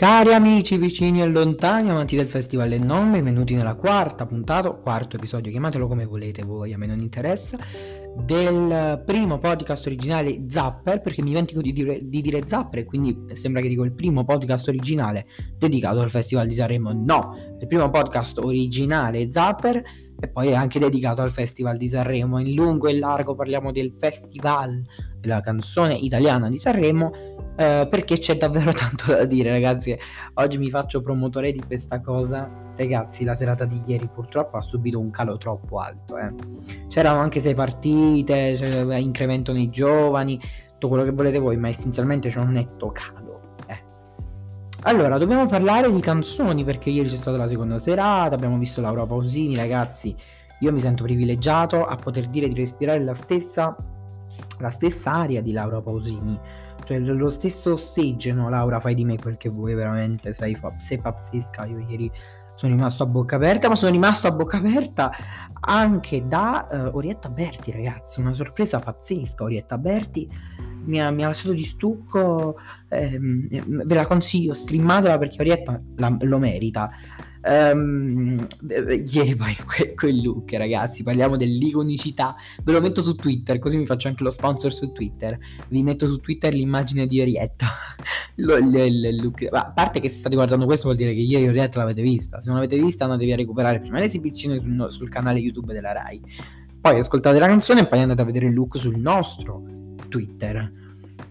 Cari amici vicini e lontani, amanti del festival e non, benvenuti nella quarta puntata, quarto episodio, chiamatelo come volete voi, a me non interessa, del primo podcast originale Zapper, perché mi dimentico di dire, di dire Zapper, quindi sembra che dico il primo podcast originale dedicato al Festival di Sanremo. No, il primo podcast originale Zapper e poi è anche dedicato al Festival di Sanremo. In lungo e largo parliamo del Festival della canzone italiana di Sanremo eh, perché c'è davvero tanto da dire, ragazzi. Oggi mi faccio promotore di questa cosa. Ragazzi, la serata di ieri purtroppo ha subito un calo troppo alto. Eh. C'erano anche sei partite, cioè, incremento nei giovani, tutto quello che volete voi, ma essenzialmente c'è un netto calo. Allora, dobbiamo parlare di canzoni perché ieri c'è stata la seconda serata, abbiamo visto Laura Pausini, ragazzi. Io mi sento privilegiato a poter dire di respirare la stessa, la stessa aria di Laura Pausini cioè lo stesso ossigeno, Laura, fai di me quel che vuoi, veramente, sei, sei pazzesca. Io ieri sono rimasto a bocca aperta, ma sono rimasto a bocca aperta anche da uh, Orietta Berti, ragazzi. Una sorpresa pazzesca. Orietta Berti mi ha, mi ha lasciato di stucco. Ehm, ve la consiglio, streamatela perché Orietta la, lo merita. Um, ieri poi que- quel look, ragazzi. Parliamo dell'iconicità. Ve lo metto su Twitter, così mi faccio anche lo sponsor su Twitter. Vi metto su Twitter l'immagine di Orietta. lo, look. a parte che se state guardando questo, vuol dire che ieri Orietta l'avete vista. Se non l'avete vista, andatevi a recuperare prima l'esibizione sul, sul canale YouTube della Rai. Poi ascoltate la canzone e poi andate a vedere il look sul nostro Twitter.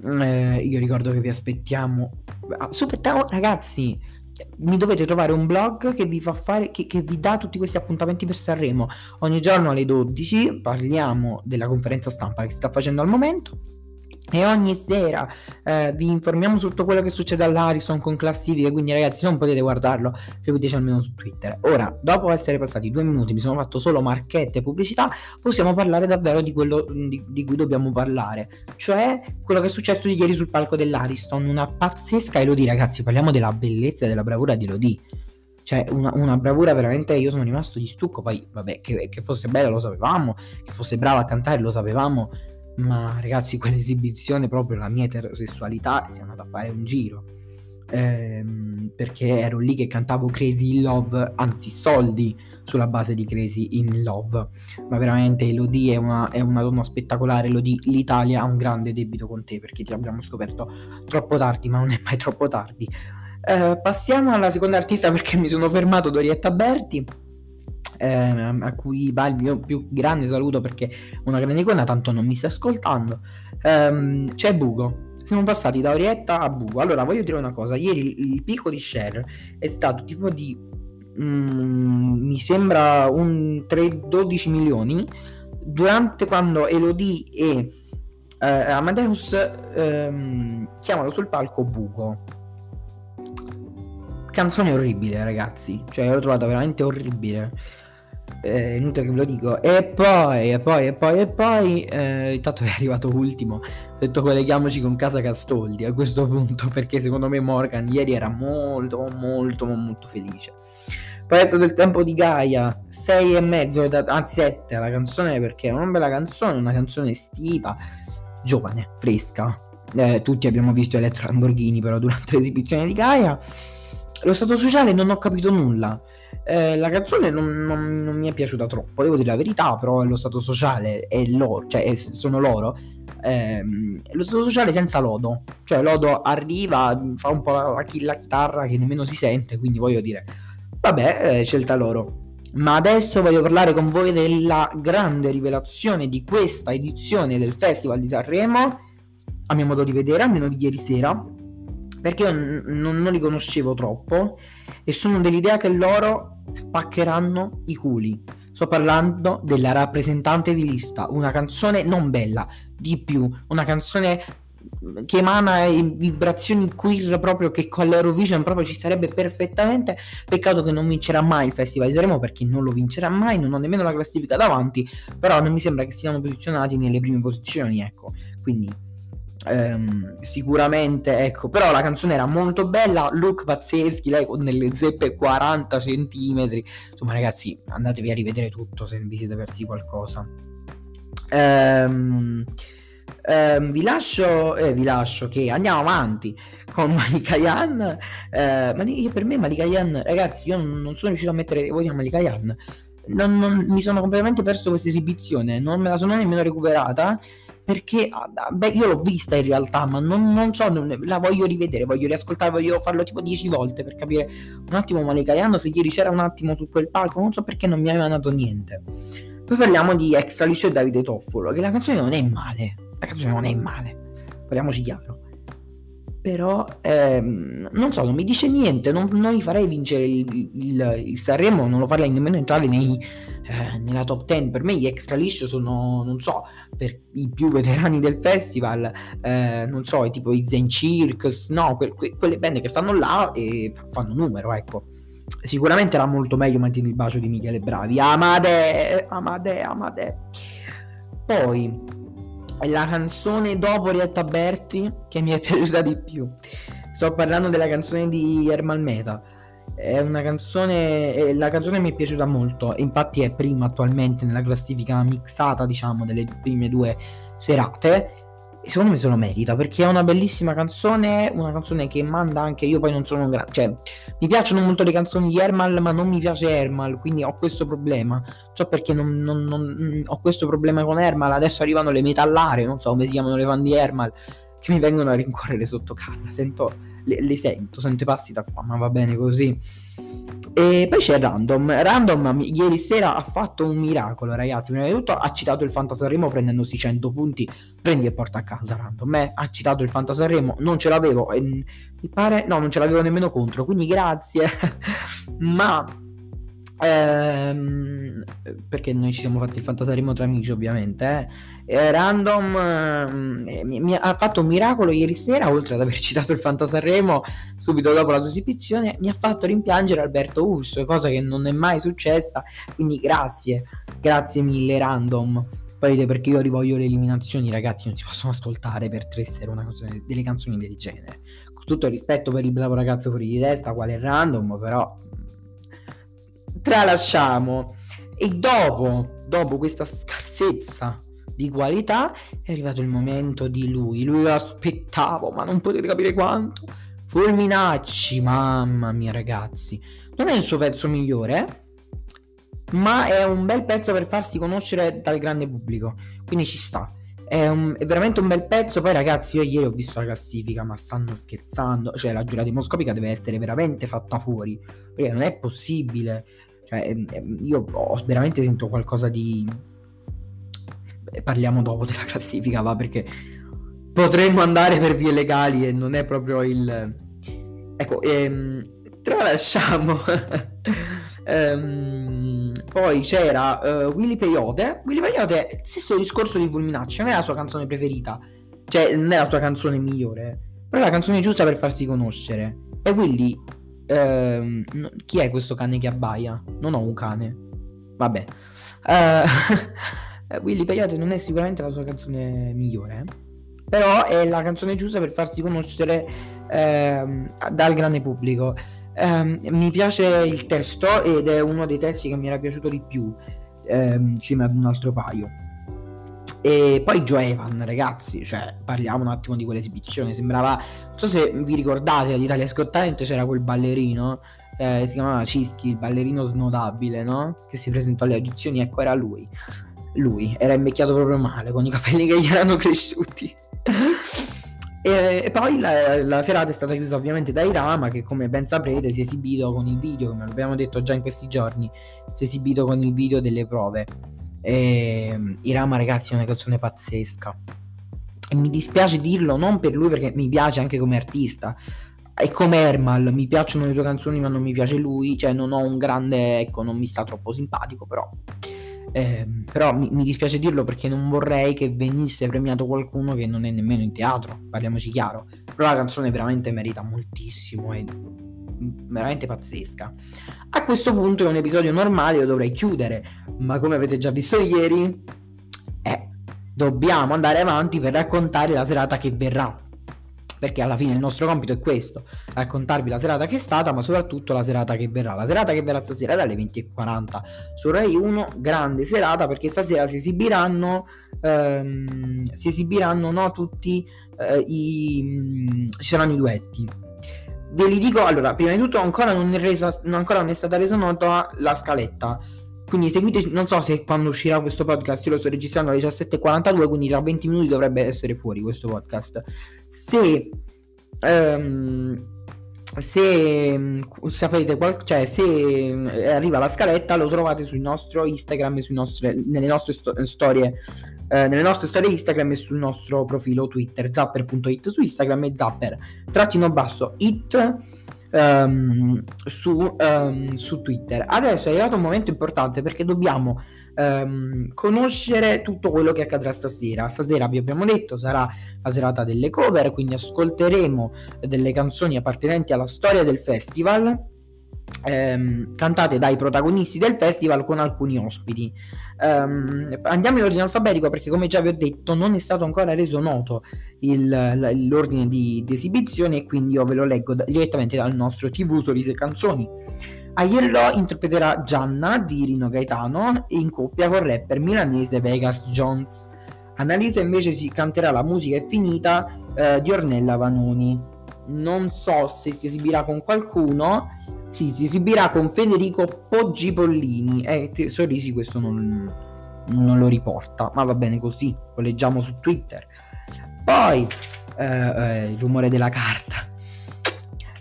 Eh, io ricordo che vi aspettiamo. Aspettiamo, ragazzi mi dovete trovare un blog che vi fa fare che, che, vi dà tutti questi appuntamenti per Sanremo ogni giorno alle 12 parliamo della conferenza stampa che si sta facendo al momento e ogni sera eh, vi informiamo su tutto quello che succede all'Arison con classifiche, quindi ragazzi non potete guardarlo, seguiteci almeno su Twitter. Ora, dopo essere passati due minuti, mi sono fatto solo marchette e pubblicità, possiamo parlare davvero di quello di, di, cui dobbiamo parlare, cioè quello che è successo ieri sul palco dell'Ariston, una pazzesca Elodie, ragazzi, parliamo della bellezza e della bravura di Elodie. Cioè, una, una, bravura veramente. Io sono rimasto di stucco. Poi, vabbè, che, che fosse bella lo sapevamo. Che fosse brava a cantare lo sapevamo ma ragazzi quell'esibizione proprio la mia eterosessualità si è andata a fare un giro. Ehm, perché ero lì che cantavo Crazy in Love anzi soldi sulla base di Crazy in Love. Ma veramente Elodie è una, è una donna spettacolare. Elodie l'Italia ha un grande debito con te perché ti abbiamo scoperto troppo tardi ma non è mai troppo tardi. Eh, passiamo alla seconda artista perché mi sono fermato Dorietta Berti eh, a cui va il mio più grande saluto perché una grande icona, tanto non mi sta ascoltando. Ehm, c'è Bugo. Siamo passati da Orietta a Bugo. Allora, voglio dire una cosa: ieri il, il picco di share è stato tipo di. Mm, mi sembra un 3-12 milioni. Durante quando Elodie e eh, Amadeus ehm, chiamano sul palco Bugo canzone orribile, ragazzi. Cioè, l'ho trovata veramente orribile eh, inutile che ve lo dico. E poi, e poi, e poi, e poi, eh, intanto è arrivato ultimo. Ho detto colleghiamoci con Casa Castoldi a questo punto, perché secondo me Morgan ieri era molto, molto, molto felice. Stato il tempo di Gaia, 6 e mezzo, anzi 7 la canzone perché è una bella canzone, una canzone estiva, giovane, fresca. Eh, tutti abbiamo visto Elettra Lamborghini però durante l'esibizione di Gaia. Lo stato sociale non ho capito nulla. Eh, la canzone non, non, non, mi è piaciuta troppo, devo dire la verità, però lo stato sociale è loro, cioè sono loro. Ehm, lo stato sociale senza Lodo, cioè Lodo arriva, fa un po' la, la chitarra che nemmeno si sente, quindi voglio dire, vabbè, eh, scelta loro. Ma adesso voglio parlare con voi della grande rivelazione di questa edizione del Festival di Sanremo, a mio modo di vedere, almeno di ieri sera, perché io n- non li conoscevo troppo e sono dell'idea che loro spaccheranno i culi. Sto parlando della rappresentante di lista, una canzone non bella, di più, una canzone che emana vibrazioni queer proprio che con l'Eurovision proprio ci sarebbe perfettamente. Peccato che non vincerà mai il Festival di Sanremo perché non lo vincerà mai, non ho nemmeno la classifica davanti, però non mi sembra che siano posizionati nelle prime posizioni, ecco. Quindi Ehm, sicuramente, ecco, però la canzone era molto bella, look pazzeschi, lei con delle zeppe 40 cm. Insomma, ragazzi, andatevi a rivedere tutto se vi siete persi qualcosa. Ehm, eh, vi lascio, eh, vi lascio che andiamo avanti con Malika Yan. Eh, Malika, per me Malika Yan, ragazzi, io non, sono riuscito a mettere i voti a Malika Yan. Non, non, mi sono completamente perso questa esibizione, non me la sono nemmeno recuperata perché ah, beh, io l'ho vista in realtà, ma non, non so, non, la voglio rivedere, voglio riascoltare, voglio farlo tipo dieci volte per capire un attimo Malika Yan se ieri c'era un attimo su quel palco, non so perché non mi aveva dato niente. Poi parliamo di Extra Liscio e Davide Toffolo, che la canzone non è male, la canzone non è male, parliamoci chiaro. Però, ehm, non so, non mi dice niente, non, non mi farei vincere il, il, il, Sanremo, non lo farei nemmeno entrare nei, eh, nella top 10. Per me gli extra liscio sono, non so, per i più veterani del festival, eh, non so, tipo i Zen Circus, no, que, que, quelle band che stanno là e fanno numero, ecco. Sicuramente era molto meglio mantenere il bacio di Michele Bravi. Amade, Amade, Amade. Poi la canzone dopo Rietta Berti che mi è piaciuta di più. Sto parlando della canzone di Ermal Meta. È una canzone. La canzone mi è piaciuta molto. Infatti, è prima attualmente nella classifica mixata, diciamo, delle prime due serate secondo me se lo merita perché è una bellissima canzone, una canzone che manda anche io poi non sono un grande, cioè mi piacciono molto le canzoni di Ermal ma non mi piace Ermal, quindi ho questo problema, so perché non, non, non, ho questo problema con Ermal, adesso arrivano le metallare, non so come si chiamano le fan di Ermal, che mi vengono a rincorrere sotto casa, sento, le, le sento, sento i passi da qua, ma va bene così. E poi c'è Random. Random ieri sera ha fatto un miracolo, ragazzi. Prima di tutto ha citato il Fantasarremo prendendosi 100 punti. Prendi e porta a casa Random. Eh, ha citato il Fantasarremo, non ce l'avevo. E, mi pare, no, non ce l'avevo nemmeno contro. Quindi grazie. Ma Ehm, perché noi ci siamo fatti il fantasaremo tra amici ovviamente eh. Eh, Random eh, mi, mi, ha fatto un miracolo ieri sera oltre ad aver citato il fantasaremo subito dopo la sua esibizione mi ha fatto rimpiangere Alberto Urso cosa che non è mai successa. Quindi grazie grazie mille Random. Poi dite perché io rivoglio le eliminazioni ragazzi non si possono ascoltare per tre sere una canzone, delle canzoni del genere. Con tutto il rispetto per il bravo ragazzo fuori di testa quale Random però tralasciamo. E dopo, dopo questa scarsezza di qualità, è arrivato il momento di lui. Lui lo aspettavo, ma non potete capire quanto. Fulminacci, mamma mia ragazzi. Non è il suo pezzo migliore, ma è un bel pezzo per farsi conoscere dal grande pubblico. Quindi ci sta. È, un, è, veramente un bel pezzo. Poi, ragazzi, io ieri ho visto la classifica, ma stanno scherzando. Cioè, la giurata demoscopica deve essere veramente fatta fuori. Perché non è possibile. Cioè, ehm, ehm, io ho, veramente sento qualcosa di... Parliamo dopo della classifica, va, perché potremmo andare per vie legali e non è proprio il... Ecco, ehm, tralasciamo. ehm, poi c'era uh, Willy Peyote. Willy Peyote, stesso discorso di Fulminacci, non è la sua canzone preferita. Cioè, non è la sua canzone migliore. Però è la canzone giusta per farsi conoscere. E Willy Ehm, chi è questo cane che abbaia? Non ho un cane. Vabbè. Uh, Willy Peyote non è sicuramente la sua canzone migliore. Però è la canzone giusta per farsi conoscere ehm, dal grande pubblico. Um, mi piace il testo ed è uno dei testi che mi era piaciuto di più ehm, insieme ad un altro paio. E poi Joe Evan, ragazzi, cioè parliamo un attimo di quell'esibizione. Sembrava, non so se vi ricordate all'Italia Scott Talent c'era quel ballerino, eh, si chiamava Cischi, il ballerino snodabile, no? Che si presentò alle audizioni, ecco era lui. Lui era invecchiato proprio male, con i capelli che gli erano cresciuti. E, e, poi la, la, serata è stata chiusa ovviamente da Irama, che come ben saprete si è esibito con il video, come abbiamo detto già in questi giorni, si è esibito con il video delle prove. E Irama, ragazzi, è una canzone pazzesca. E mi dispiace dirlo non per lui, perché mi piace anche come artista. E come Ermal, mi piacciono le sue canzoni, ma non mi piace lui. Cioè, non ho un grande. Ecco, non mi sta troppo simpatico, però. Eh, però mi, mi, dispiace dirlo perché non vorrei che venisse premiato qualcuno che non è nemmeno in teatro, parliamoci chiaro. Però la canzone veramente merita moltissimo e veramente pazzesca. A questo punto è un episodio normale, io dovrei chiudere, ma come avete già visto ieri, eh, dobbiamo andare avanti per raccontare la serata che verrà. Perché alla fine il nostro compito è questo, raccontarvi la serata che è stata, ma soprattutto la serata che verrà. La serata che verrà stasera dalle 20.40 su Rai 1, grande serata perché stasera si esibiranno, ehm, si esibiranno no, tutti eh, i... Mh, mm, ci saranno i duetti. Ve li dico, allora, prima di tutto ancora non è, resa, ancora non è stata resa nota la scaletta. Quindi seguite, non so se quando uscirà questo podcast, io lo sto registrando alle 17.42, quindi tra 20 minuti dovrebbe essere fuori questo podcast se, um, se sapete qual- cioè se eh, arriva la scaletta lo trovate sul nostro Instagram e nostre, nelle nostre sto- storie eh, nelle nostre storie Instagram e sul nostro profilo Twitter zapper.it su Instagram e zapper trattino basso it um, su, um, su Twitter adesso è arrivato un momento importante perché dobbiamo ehm, conoscere tutto quello che accadrà stasera. Stasera vi abbiamo detto sarà la serata delle cover, quindi ascolteremo delle canzoni appartenenti alla storia del festival. Ehm, cantate dai protagonisti del festival con alcuni ospiti. Ehm, andiamo in ordine alfabetico perché, come già vi ho detto, non è stato ancora reso noto il, l'ordine di, di, esibizione e quindi io ve lo leggo da, direttamente dal nostro TV Sorrise Canzoni. Aiello interpreterà Gianna di Rino Gaetano in coppia con rapper milanese Vegas Jones. Annalisa invece si canterà La musica è finita eh, di Ornella Vanoni. Non so se si esibirà con qualcuno. Sì, si esibirà con Federico Poggi Pollini. Eh, sorrisi questo non, non, lo riporta. Ma va bene così, lo leggiamo su Twitter. Poi eh, eh il rumore della carta.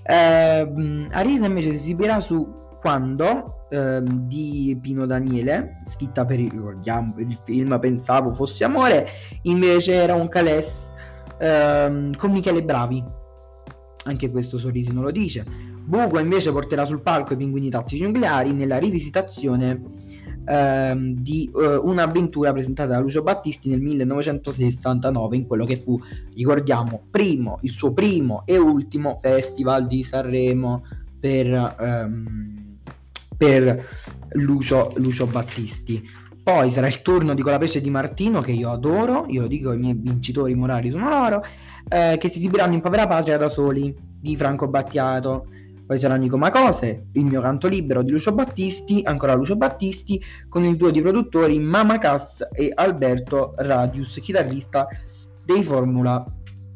Eh, Arisa invece si esibirà su quando ehm, di Pino Daniele, scritta per il, ricordiamo, per il film Pensavo fosse amore, invece era un calès ehm, con Michele Bravi. Anche questo Sorrisi non lo dice. Buco invece porterà sul palco i pinguini tattici nucleari nella rivisitazione ehm, di eh, un'avventura presentata da Lucio Battisti nel 1969 in quello che fu, ricordiamo, primo, il suo primo e ultimo festival di Sanremo per... Ehm, per Lucio, Lucio Battisti. Poi sarà il turno di Colapesce di Martino, che io adoro, io dico i miei vincitori morali sono loro, eh, che si esibiranno in Povera Patria da soli, di Franco Battiato. Poi saranno i Comacose, il mio canto libero di Lucio Battisti, ancora Lucio Battisti, con il duo di produttori Mama Cass e Alberto Radius, chitarrista dei Formula,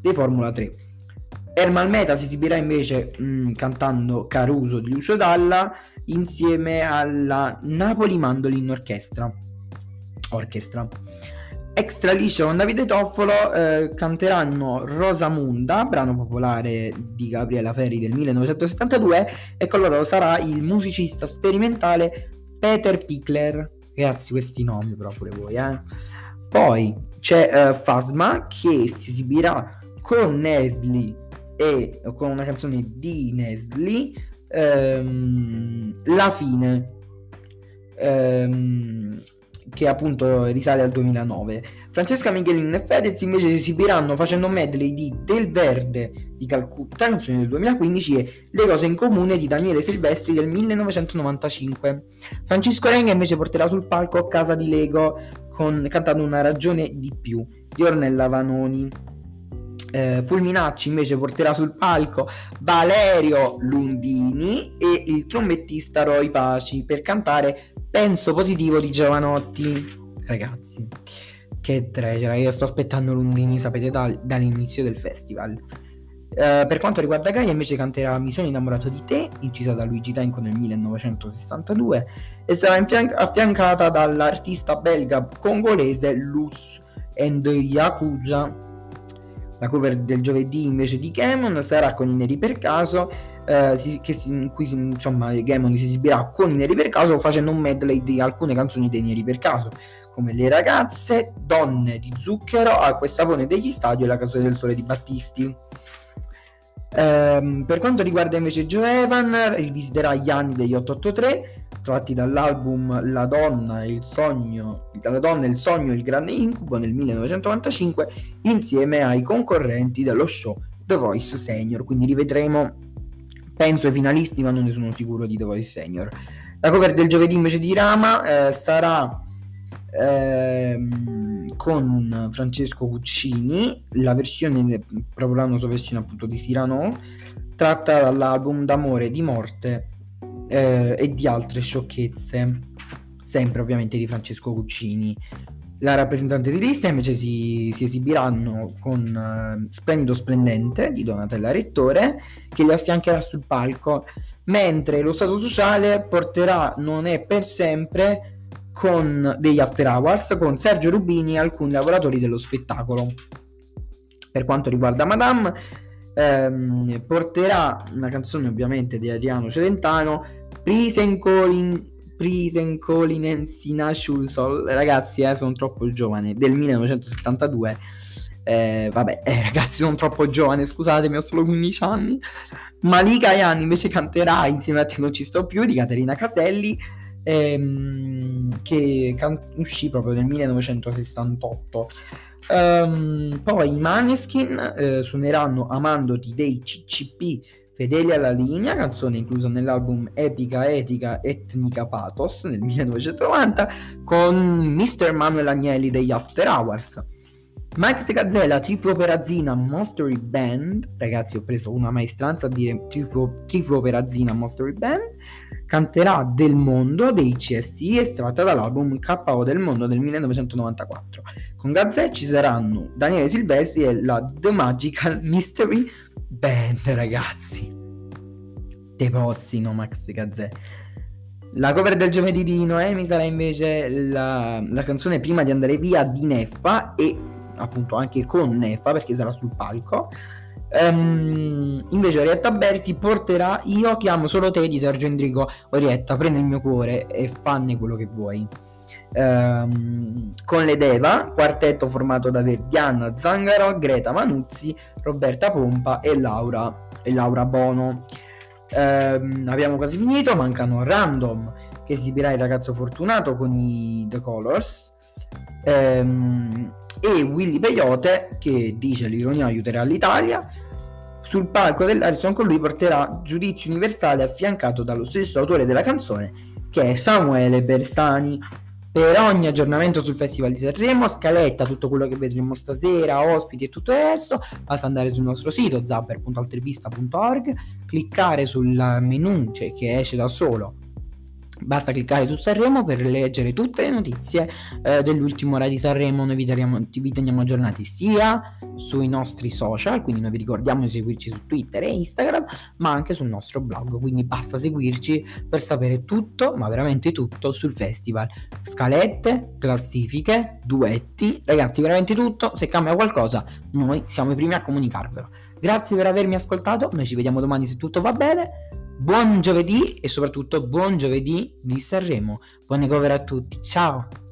dei Formula 3. Ermal Meta si esibirà invece mh, mm, cantando Caruso di Lucio Dalla insieme alla Napoli Mandolin Orchestra. Orchestra. Extra liscio con Davide Toffolo eh, canteranno Rosamunda, brano popolare di Gabriela Ferri del 1972, e con loro sarà il musicista sperimentale Peter Pickler. Ragazzi, questi nomi però pure voi, eh. Poi c'è eh, Fasma che si esibirà con Nesli e con una canzone di Nesli ehm, La fine, ehm, che appunto risale al 2009. Francesca Michelin e Fedez invece si esibiranno facendo medley di Del Verde di Calcutta, canzone del 2015, e Le cose in comune di Daniele Silvestri del 1995. Francesco Renga invece porterà sul palco Casa di Lego con, cantando una ragione di più di Ornella Vanoni eh, Fulminacci invece porterà sul palco Valerio Lundini e il trombettista Roy Paci per cantare Penso positivo di Giovanotti. Ragazzi, che treasure, io sto aspettando Lundini, sapete, dal, dall'inizio del festival. Uh, per quanto riguarda Gaia invece canterà Mi sono innamorato di te, incisa da Luigi Tenco nel 1962 e sarà infian- affiancata dall'artista belga congolese Luz and Yakuza la cover del giovedì invece di Gamon sarà con i neri per caso, eh, si, si, in cui si, insomma Gamon si esibirà con i neri per caso facendo un medley di alcune canzoni dei neri per caso, come Le ragazze, Donne di Zucchero, Acqua e Sapone degli Stadio e La canzone del sole di Battisti. Eh, per quanto riguarda invece Joe Evan, rivisiterà gli anni degli 883 tratti dall'album La donna e il sogno, La donna e il sogno e il grande incubo nel 1995 insieme ai concorrenti dello show The Voice Senior, quindi rivedremo penso ai finalisti ma non ne sono sicuro di The Voice Senior. La cover del giovedì invece di Rama eh, sarà ehm, con Francesco Cuccini, la versione, proprio la sua versione appunto di Cyrano, tratta dall'album D'amore, di morte eh, e di altre sciocchezze, sempre ovviamente di Francesco Cuccini. La rappresentante di lista invece si, si esibiranno con uh, Splendido Splendente di Donatella Rettore che li affiancherà sul palco, mentre lo Stato Sociale porterà Non è per sempre con degli After Hours con Sergio Rubini e alcuni lavoratori dello spettacolo. Per quanto riguarda Madame, ehm, porterà una canzone ovviamente di Adriano Celentano, Prisen Calling Prisen Colinensina Schulsol, ragazzi, eh, sono troppo giovane, del 1972. Eh, vabbè, eh, ragazzi, sono troppo giovane, scusatemi, ho solo 15 anni. Malika Ayan invece canterà insieme a Te non ci sto più di Caterina Caselli, ehm, che can- uscì proprio nel 1968. Um, ehm, poi i Maneskin eh, suoneranno Amandoti dei CCP Fedeli alla linea, canzone inclusa nell'album Epica Etica Etnica Pathos nel 1990 con Mr. Manuel Agnelli degli After Hours. Max Gazzella, Trifloperazina Monstery Band, ragazzi ho preso una maestranza a dire triflo, Trifloperazina Monstery Band, canterà Del Mondo dei CSI estratta dall'album KO del Mondo del 1994. Con Gazzè ci saranno Daniele Silvestri e la The Magical Mystery Band, ragazzi. Te Possino, Max Gazzè. La cover del giovedì di Noemi sarà invece la, la, canzone Prima di andare via di Neffa e appunto anche con Neffa perché sarà sul palco. Um, invece Orietta Berti porterà Io chiamo solo te di Sergio Endrico. Orietta, prendi il mio cuore e fanne quello che vuoi. Um, con le Deva, quartetto formato da Verdiana Zangaro, Greta Manuzzi, Roberta Pompa e Laura, e Laura Bono. Um, abbiamo quasi finito, mancano Random che esibirà il ragazzo fortunato con i The Colors um, e Willy Peyote che dice l'ironia aiuterà l'Italia sul palco dell'Arison con lui porterà Giudizio Universale affiancato dallo stesso autore della canzone che è Samuele Bersani. Per ogni aggiornamento sul Festival di Sanremo, scaletta, tutto quello che vedremo stasera, ospiti e tutto il resto, basta andare sul nostro sito zapper.altervista.org, cliccare sul menu cioè, che esce da solo Basta cliccare su Sanremo per leggere tutte le notizie eh, dell'ultima ora di Sanremo. Noi vi teniamo, vi teniamo, aggiornati sia sui nostri social, quindi noi vi ricordiamo di seguirci su Twitter e Instagram, ma anche sul nostro blog. Quindi basta seguirci per sapere tutto, ma veramente tutto sul festival. Scalette, classifiche, duetti, ragazzi, veramente tutto. Se cambia qualcosa, noi siamo i primi a comunicarvelo. Grazie per avermi ascoltato. Noi ci vediamo domani se tutto va bene. Buon giovedì e soprattutto buon giovedì di Sanremo. Buone cover a tutti. Ciao!